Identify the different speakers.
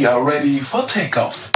Speaker 1: We are ready for takeoff.